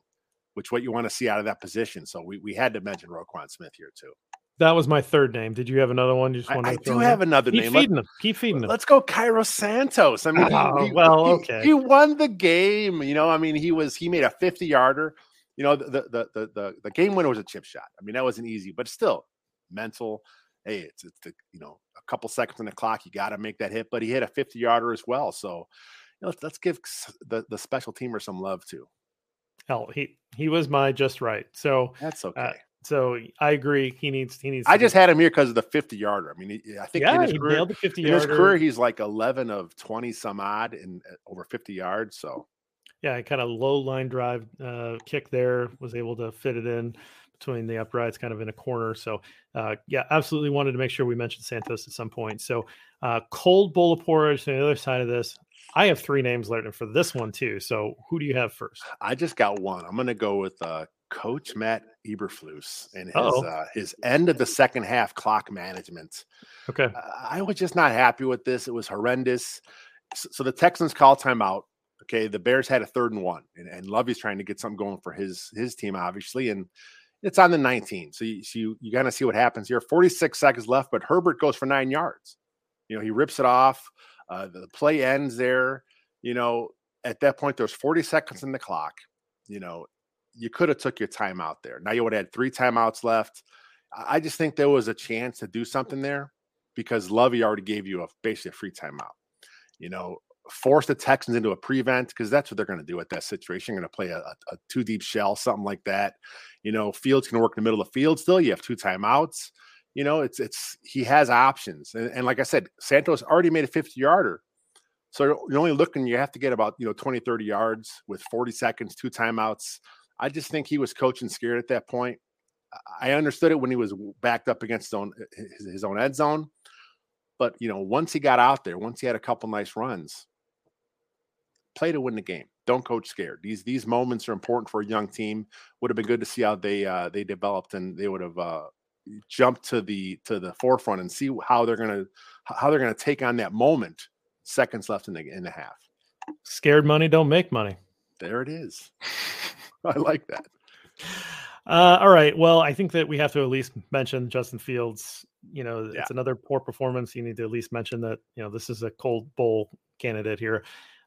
which what you want to see out of that position. So we we had to mention Roquan Smith here too. That was my third name. Did you have another one? You just I, wanted I to do have there? another Keep name. Let- feeding them. Keep feeding them. Let's go, Cairo Santos. I mean, Oh, he, well, he- okay. He won the game. You know, I mean, he was he made a 50 yarder. You know, the the the the, the game winner was a chip shot. I mean, that wasn't easy, but still mental. Hey, it's it's the you know a couple seconds on the clock. You got to make that hit, but he hit a 50 yarder as well. So, you know, let's, let's give the the special teamer some love too. Hell, he he was my just right. So That's uh, okay. So I agree. He needs he needs. I just had him here because of the 50 yarder. I mean, he- I think in his he career, nailed the fifty in his career, he's like 11 of 20 some odd and over 50 yards. So yeah, kind of low line drive uh, kick there. Was able to fit it in between the uprights, kind of in a corner. So uh, yeah, absolutely wanted to make sure we mentioned Santos at some point. So uh, cold bowl of porridge. On the other side of this, I have three names learning for this one too. So who do you have first? I just got one. I'm going to go with uh, Coach Matt Eberflus and his uh, his end of the second half clock management. Okay, uh, I was just not happy with this. It was horrendous. So, so, the Texans call timeout. Okay, the Bears had a third and one, and, and Lovie's trying to get something going for his his team, obviously, and it's on the 19. So you so you, you kind of see what happens here. 46 seconds left, but Herbert goes for nine yards. You know, he rips it off. Uh, the play ends there. You know, at that point, there's 40 seconds in the clock. You know, you could have took your time out there. Now you would have had three timeouts left. I just think there was a chance to do something there because Lovie already gave you a basically a free timeout. You know, force the Texans into a prevent because that's what they're going to do at that situation. They're going to play a, a, two deep shell, something like that. You know, Fields can work in the middle of the field still. You have two timeouts. You know, it's it's he has options, and, and like I said, Santos already made a 50 yarder. So you're only looking, you have to get about, you know, 20, 30 yards with 40 seconds, two timeouts. I just think he was coaching scared at that point. I understood it when he was backed up against his own his, his own end zone, but you know, once he got out there, once he had a couple nice runs, play to win the game. Don't coach scared. These these moments are important for a young team. Would have been good to see how they uh, they developed and they would have uh, jumped to the to the forefront and see how they're gonna how they're gonna take on that moment. Seconds left in the in the half. Scared money don't make money. There it is. I like that. Uh, all right. Well, I think that we have to at least mention Justin Fields. You know, yeah. it's another poor performance. You need to at least mention that, you know, this is a cold bowl candidate here.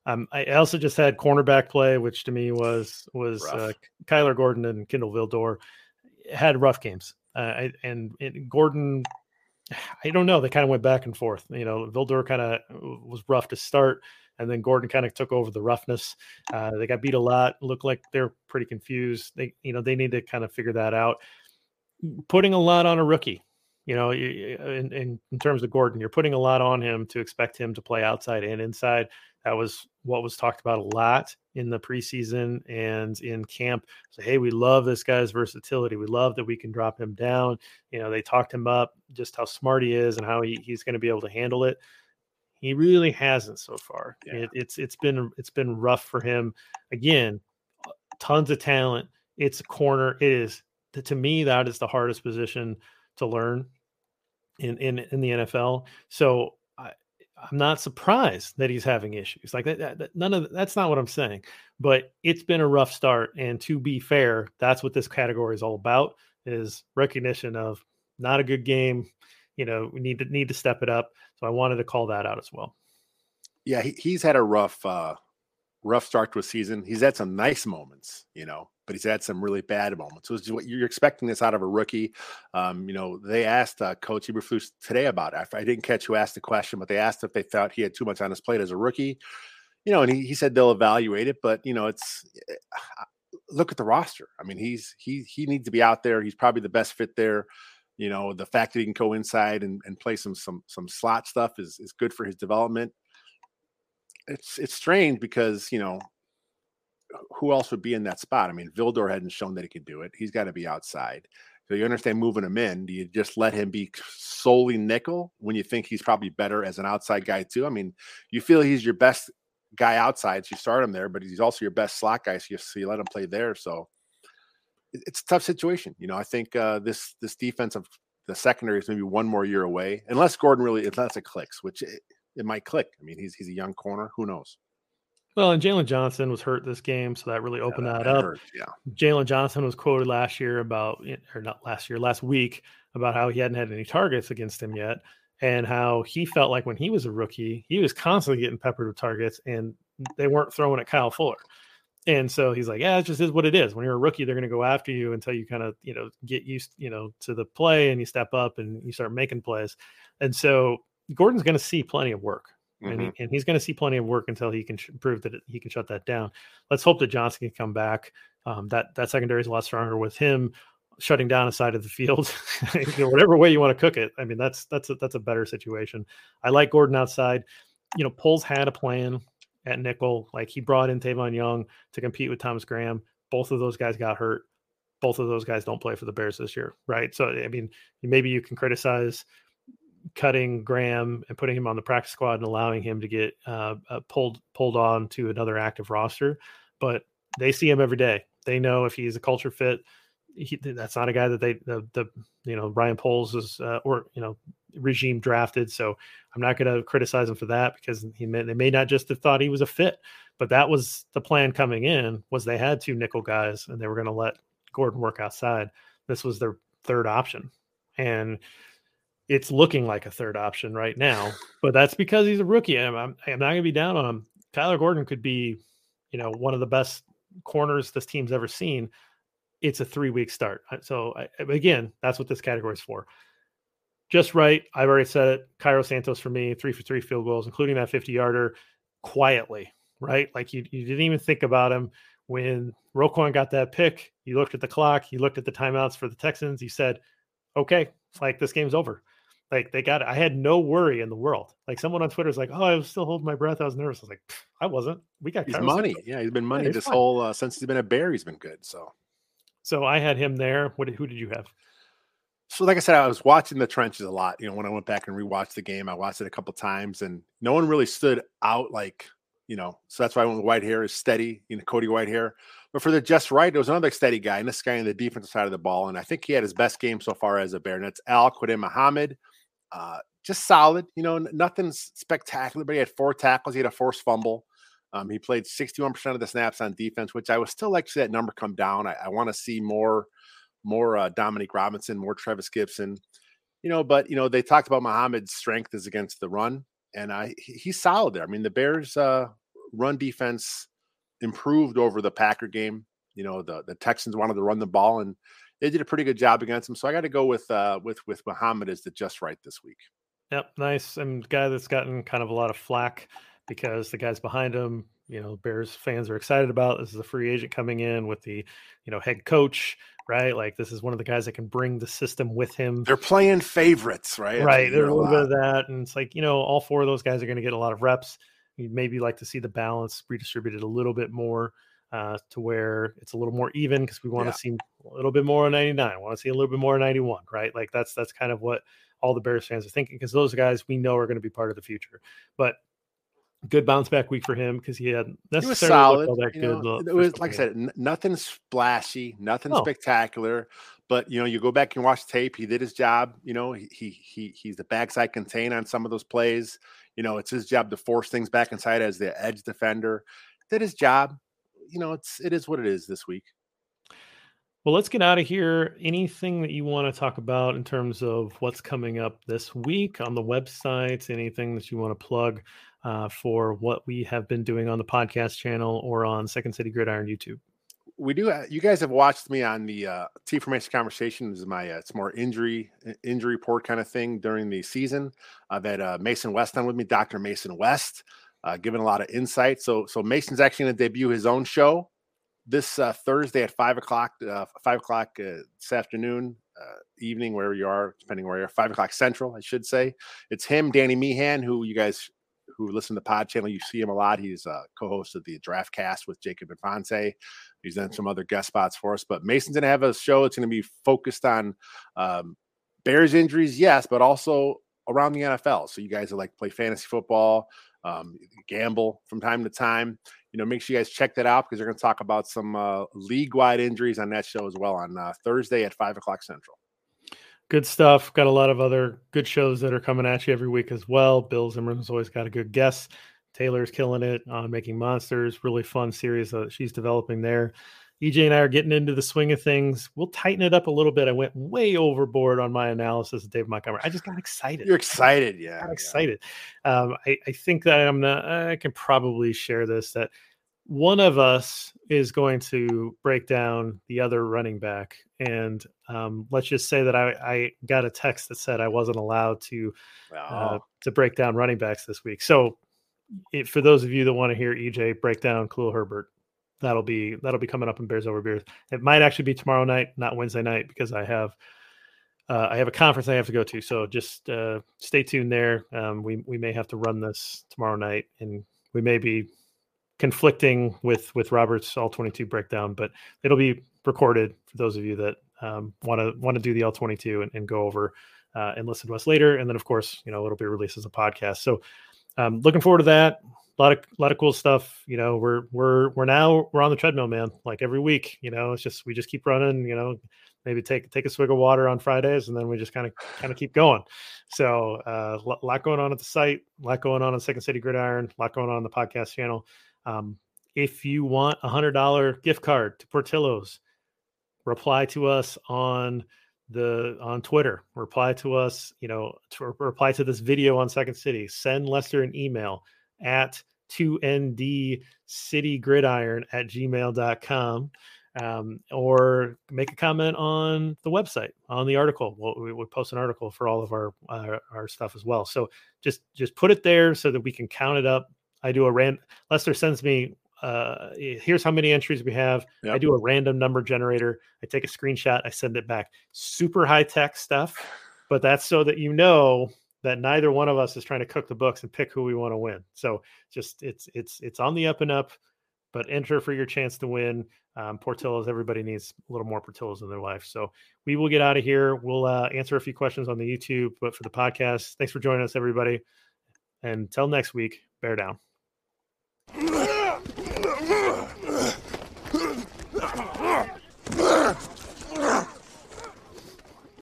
Um, I also just had cornerback play, which to me was was uh, Kyler Gordon and Kindle Vildor had rough games. Uh, I, and, and Gordon, I don't know. They kind of went back and forth. You know, Vildor kind of was rough to start and then Gordon kind of took over the roughness. Uh, they got beat a lot. Looked like they're pretty confused. They, you know, they need to kind of figure that out. Putting a lot on a rookie, you know, in, in, in terms of Gordon, you're putting a lot on him to expect him to play outside and inside. That was what was talked about a lot in the preseason and in camp. So, hey, we love this guy's versatility. We love that we can drop him down. You know, they talked him up, just how smart he is and how he, he's going to be able to handle it. He really hasn't so far. Yeah. It, it's it's been it's been rough for him. Again, uh, tons of talent. It's a corner. It is to me that is the hardest position to learn in in in the NFL. So I, I'm not surprised that he's having issues like that, that, None of that's not what I'm saying, but it's been a rough start. And to be fair, that's what this category is all about: is recognition of not a good game. You know, we need to need to step it up. So I wanted to call that out as well. Yeah, he, he's had a rough, uh, rough start to a season. He's had some nice moments, you know, but he's had some really bad moments. So what you're expecting this out of a rookie. Um, you know, they asked uh, Coach Eberflus today about it. I didn't catch who asked the question, but they asked if they thought he had too much on his plate as a rookie. You know, and he, he said they'll evaluate it, but you know, it's eh, look at the roster. I mean, he's he he needs to be out there. He's probably the best fit there. You know, the fact that he can go inside and, and play some some some slot stuff is is good for his development. It's it's strange because you know who else would be in that spot? I mean, Vildor hadn't shown that he could do it. He's got to be outside. So you understand moving him in. Do you just let him be solely nickel when you think he's probably better as an outside guy too? I mean, you feel he's your best guy outside, so you start him there, but he's also your best slot guy, so you, so you let him play there. So it's a tough situation. You know, I think uh, this this defense of the secondary is maybe one more year away, unless Gordon really unless it clicks, which it, it might click. I mean, he's he's a young corner. Who knows? Well, and Jaylon Johnson was hurt this game, so that really opened yeah, that, that up. Hurt, yeah. Jaylon Johnson was quoted last year about, or not last year, last week about how he hadn't had any targets against him yet, and how he felt like when he was a rookie, he was constantly getting peppered with targets, and they weren't throwing at Kyle Fuller. And so he's like, yeah, it just is what it is. When you're a rookie, they're going to go after you until you kind of, you know, get used, you know, to the play and you step up and you start making plays. And so Gordon's going to see plenty of work. Mm-hmm. And, he, and he's going to see plenty of work until he can sh- prove that he can shut that down. Let's hope that Johnson can come back. Um, that that secondary is a lot stronger with him shutting down a side of the field. you know, whatever way you want to cook it. I mean, that's that's a, that's a better situation. I like Gordon outside. You know, Poles had a plan at nickel. Like he brought in Tavon Young to compete with Thomas Graham. Both of those guys got hurt. Both of those guys don't play for the Bears this year, right? So I mean, maybe you can criticize cutting Graham and putting him on the practice squad and allowing him to get uh, uh, pulled pulled on to another active roster. But they see him every day. They know if he's a culture fit. He, that's not a guy that they the, the you know Ryan Poles is uh, or you know regime drafted. So I'm not going to criticize him for that because he may, they may not just have thought he was a fit, but that was the plan coming in was they had two nickel guys and they were going to let Gordon work outside. This was their third option, and it's looking like a third option right now. But that's because he's a rookie. I'm, I'm, I'm not going to be down on him. Kyler Gordon could be, you know, one of the best corners this team's ever seen. It's a three week start. So I, again, that's what this category is for. Just right. I've already said it. Cairo Santos for me, three for three field goals, including that 50 yarder quietly, right? Like you, you didn't even think about him when Roquan got that pick. You looked at the clock, you looked at the timeouts for the Texans. You said, okay, like this game's over. Like they got it. I had no worry in the world. Like someone on Twitter is like, "Oh, I was still holding my breath. I was nervous." I was like, "I wasn't. We got he's money. Yeah, he's been money yeah, this fine. whole uh, since he's been a Bear. He's been good. So, so I had him there. What? Who did you have? So, like I said, I was watching the trenches a lot. You know, when I went back and rewatched the game, I watched it a couple times, and no one really stood out like you know. So that's why I went with Whitehair is steady. You know, Cody Whitehair. But for the just right, it was another steady guy, and this guy on the defensive side of the ball, and I think he had his best game so far as a Bear. And that's Al-Quadin Muhammad. Uh, just solid, you know, nothing spectacular, but he had four tackles. He had a forced fumble. Um, he played 61% of the snaps on defense, which I would still like to see that number come down. I, I want to see more, more uh, Dominique Robinson, more Trevis Gipson, you know, but, you know, they talked about Muhammad's strength is against the run, and I he's solid there. I mean, the Bears' uh, run defense improved over the Packer game. You know, the, the Texans wanted to run the ball, and they did a pretty good job against him. So I got to go with uh, with with Muhammad as the just right this week. Yep, nice. And guy that's gotten kind of a lot of flack because the guys behind him, you know, Bears fans are excited about. This is a free agent coming in with the, you know, head coach, right? Like this is one of the guys that can bring the system with him. They're playing favorites, right? Right. There's a little bit of that, and it's like you know, all four of those guys are going to get a lot of reps. You'd maybe like to see the balance redistributed a little bit more uh, to where it's a little more even because we want to yeah. see a little bit more 99. I want to see a little bit more 91, right? Like that's that's kind of what all the Bears fans are thinking because those guys we know are going to be part of the future. But good bounce back week for him because he had necessarily he was solid. Know, it was like I said, n- nothing splashy, nothing oh. spectacular. But you know, you go back and watch tape. He did his job. You know, he he he's the backside contain on some of those plays. You know, it's his job to force things back inside as the edge defender. Did his job you know, it's it is what it is this week. Well, let's get out of here. Anything that you want to talk about in terms of what's coming up this week on the website? Anything that you want to plug uh, for what we have been doing on the podcast channel or on Second City Gridiron YouTube? we do. You guys have watched me on the uh, T Formation conversation. This is my uh, it's more injury injury report kind of thing during the season. I've had uh, Mason West on with me, Doctor Mason West uh, giving a lot of insight. So, so Mason's actually going to debut his own show this uh, Thursday at five o'clock, uh, five o'clock uh, this afternoon, uh, evening, wherever you are, depending where you are, five o'clock central, I should say. It's him, Danny Meehan, who you guys who listen to the pod channel, you see him a lot. He's a co-host of the Draft Cast with Jacob Infante. He's done some other guest spots for us, but Mason's going to have a show. It's going to be focused on um, Bears injuries, yes, but also around the NFL. So you guys that like play fantasy football, um, gamble from time to time. You know, make sure you guys check that out because they're going to talk about some uh, league wide injuries on that show as well on uh, Thursday at five o'clock central. Good stuff. Got a lot of other good shows that are coming at you every week as well. Bill Zimmerman's always got a good guest. Taylor's killing it on making monsters. Really fun series that she's developing there. EJ and I are getting into the swing of things. We'll tighten it up a little bit. I went way overboard on my analysis of Dave Montgomery. I just got excited. You're excited, yeah. I got excited. Yeah. Um, I, I, think that I'm not. I can probably share this that one of us is going to break down the other running back, and um, let's just say that I, I, got a text that said I wasn't allowed to uh, to break down running backs this week. So, it, for those of you that want to hear EJ break down Khalil Herbert, that'll be that'll be coming up in Bears Over Beers. It might actually be tomorrow night, not Wednesday night, because I have uh, I have a conference I have to go to. So just uh, stay tuned there. Um, we we may have to run this tomorrow night, and we may be conflicting with with Robert's all twenty two breakdown, but it'll be recorded for those of you that want to want to do the L twenty two and and, go over uh, and listen to us later. And then, of course, you know, it'll be released as a podcast. So, um, looking forward to that. A lot of a lot of cool stuff. You know, we're we're we're now we're on the treadmill, man. Like every week, you know, it's just we just keep running. You know, maybe take take a swig of water on Fridays, and then we just kind of kind of keep going. So uh, a lot going on at the site, a lot going on on Second City Gridiron, a lot going on on the podcast channel. Um, if you want a hundred dollar gift card to Portillo's, reply to us on the on Twitter. Reply to us, you know, to reply to this video on Second City. Send Lester an email at 2nd city gridiron at gmail.com um, or make a comment on the website on the article. We'll, we post an article for all of our uh, our stuff as well. So just just put it there so that we can count it up. I do a rand. Lester sends me. Uh, here's how many entries we have. Yep. I do a random number generator. I take a screenshot. I send it back. Super high tech stuff, but that's so that you know that neither one of us is trying to cook the books and pick who we want to win. So just it's it's it's on the up and up but enter for your chance to win. Um, Portillo's, everybody needs a little more Portillo's in their life. So we will get out of here. We'll uh, answer a few questions on the YouTube, but for the podcast, thanks for joining us, everybody. And until next week, bear down.